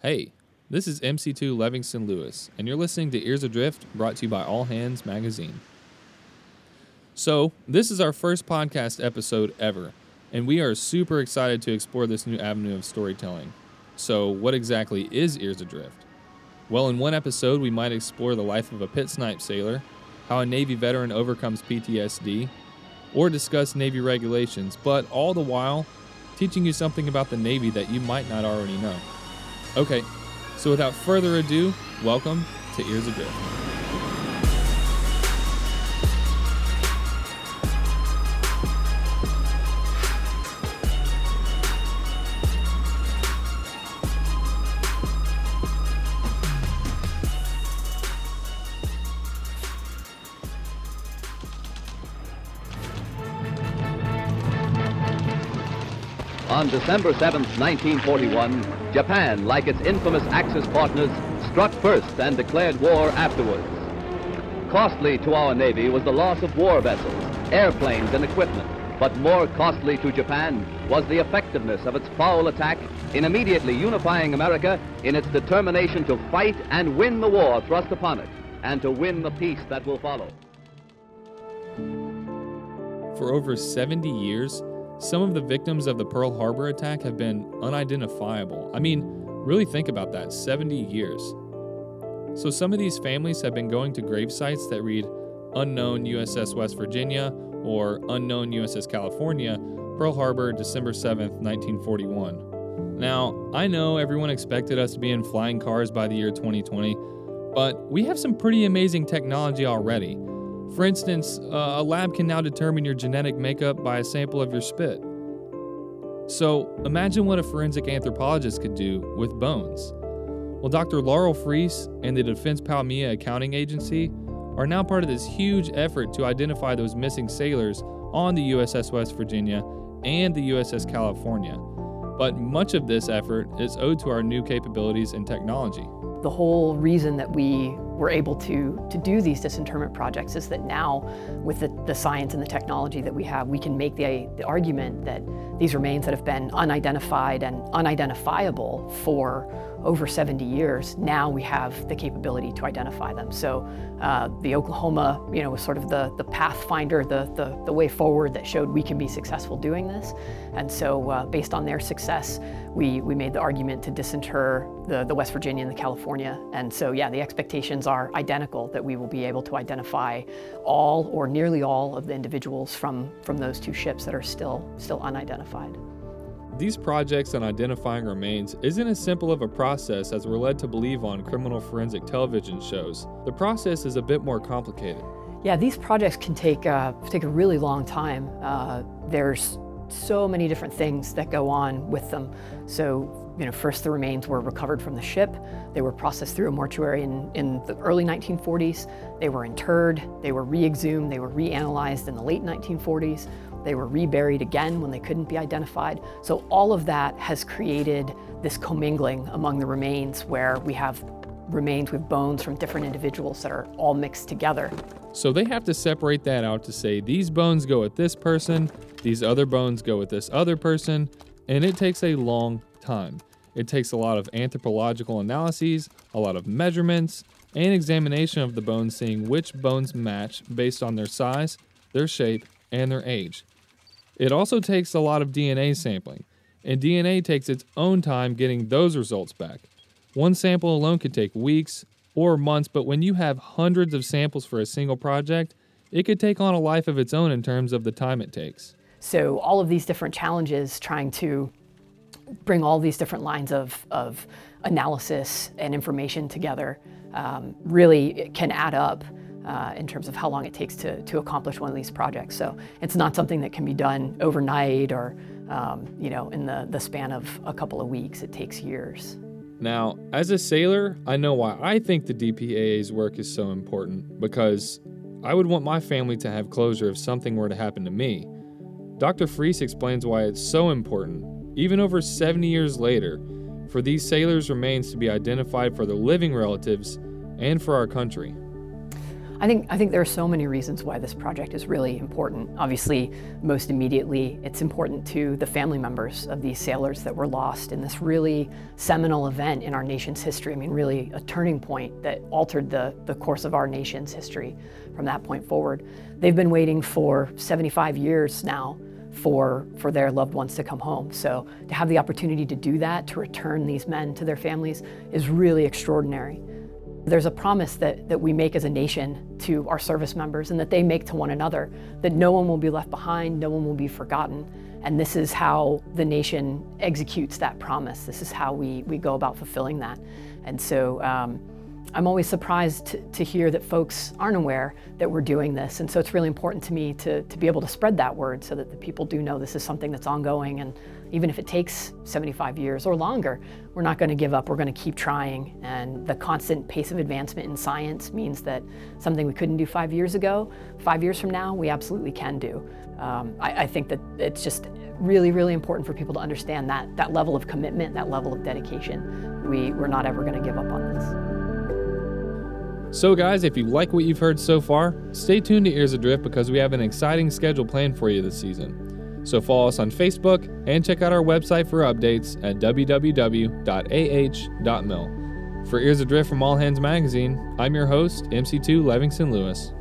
Hey, this is MC2 Levingston Lewis, and you're listening to Ears Adrift, brought to you by All Hands Magazine. So, this is our first podcast episode ever, and we are super excited to explore this new avenue of storytelling. So, what exactly is Ears Adrift? Well, in one episode, we might explore the life of a pit snipe sailor, how a Navy veteran overcomes PTSD, or discuss Navy regulations, but all the while teaching you something about the Navy that you might not already know. Okay, so without further ado, welcome to Ears Adrift. On December 7, 1941, Japan, like its infamous Axis partners, struck first and declared war afterwards. Costly to our Navy was the loss of war vessels, airplanes, and equipment. But more costly to Japan was the effectiveness of its foul attack in immediately unifying America in its determination to fight and win the war thrust upon it, and to win the peace that will follow. For over 70 years, some of the victims of the Pearl Harbor attack have been unidentifiable. I mean, really think about that 70 years. So, some of these families have been going to grave sites that read Unknown USS West Virginia or Unknown USS California, Pearl Harbor, December 7th, 1941. Now, I know everyone expected us to be in flying cars by the year 2020, but we have some pretty amazing technology already. For instance, uh, a lab can now determine your genetic makeup by a sample of your spit. So, imagine what a forensic anthropologist could do with bones. Well, Dr. Laurel Freese and the Defense POW/MIA Accounting Agency are now part of this huge effort to identify those missing sailors on the USS West Virginia and the USS California. But much of this effort is owed to our new capabilities and technology. The whole reason that we were able to, to do these disinterment projects is that now, with the, the science and the technology that we have, we can make the, the argument that these remains that have been unidentified and unidentifiable for over 70 years, now we have the capability to identify them. So uh, the Oklahoma, you know, was sort of the, the pathfinder, the, the, the way forward that showed we can be successful doing this. And so uh, based on their success, we, we made the argument to disinter the, the West Virginia and the California. And so, yeah, the expectations are identical that we will be able to identify all or nearly all of the individuals from, from those two ships that are still, still unidentified. These projects on identifying remains isn't as simple of a process as we're led to believe on criminal forensic television shows. The process is a bit more complicated. Yeah, these projects can take, uh, take a really long time. Uh, there's so many different things that go on with them. So, you know, first the remains were recovered from the ship. They were processed through a mortuary in, in the early 1940s. They were interred, they were re-exhumed, they were reanalyzed in the late 1940s. They were reburied again when they couldn't be identified. So all of that has created this commingling among the remains where we have remains with bones from different individuals that are all mixed together. So they have to separate that out to say these bones go with this person, these other bones go with this other person, and it takes a long time. It takes a lot of anthropological analyses, a lot of measurements, and examination of the bones, seeing which bones match based on their size, their shape, and their age. It also takes a lot of DNA sampling, and DNA takes its own time getting those results back. One sample alone could take weeks or months, but when you have hundreds of samples for a single project, it could take on a life of its own in terms of the time it takes. So, all of these different challenges trying to bring all these different lines of, of analysis and information together um, really can add up uh, in terms of how long it takes to, to accomplish one of these projects. So it's not something that can be done overnight or um, you know in the, the span of a couple of weeks. It takes years. Now, as a sailor, I know why I think the DPAA's work is so important because I would want my family to have closure if something were to happen to me. Dr. Freese explains why it's so important, even over 70 years later, for these sailors' remains to be identified for their living relatives and for our country. I think I think there are so many reasons why this project is really important. Obviously, most immediately, it's important to the family members of these sailors that were lost in this really seminal event in our nation's history. I mean, really a turning point that altered the, the course of our nation's history from that point forward. They've been waiting for 75 years now for, for their loved ones to come home. So to have the opportunity to do that, to return these men to their families, is really extraordinary. There's a promise that, that we make as a nation to our service members and that they make to one another that no one will be left behind, no one will be forgotten. And this is how the nation executes that promise. This is how we, we go about fulfilling that. And so um, I'm always surprised to, to, hear that folks aren't aware that we're doing this. And so it's really important to me to, to be able to spread that word so that the people do know this is something that's ongoing. And even if it takes 75 years or longer, we're not going to give up. We're going to keep trying. And the constant pace of advancement in science means that something we couldn't do five years ago, five years from now, we absolutely can do. Um, I, I think that it's just really, really important for people to understand that, that level of commitment, that level of dedication. We, we're not ever going to give up on this. So, guys, if you like what you've heard so far, stay tuned to Ears Adrift because we have an exciting schedule planned for you this season. So, follow us on Facebook and check out our website for updates at www.ah.mil. For Ears Adrift from All Hands Magazine, I'm your host, MC2 Levingston Lewis.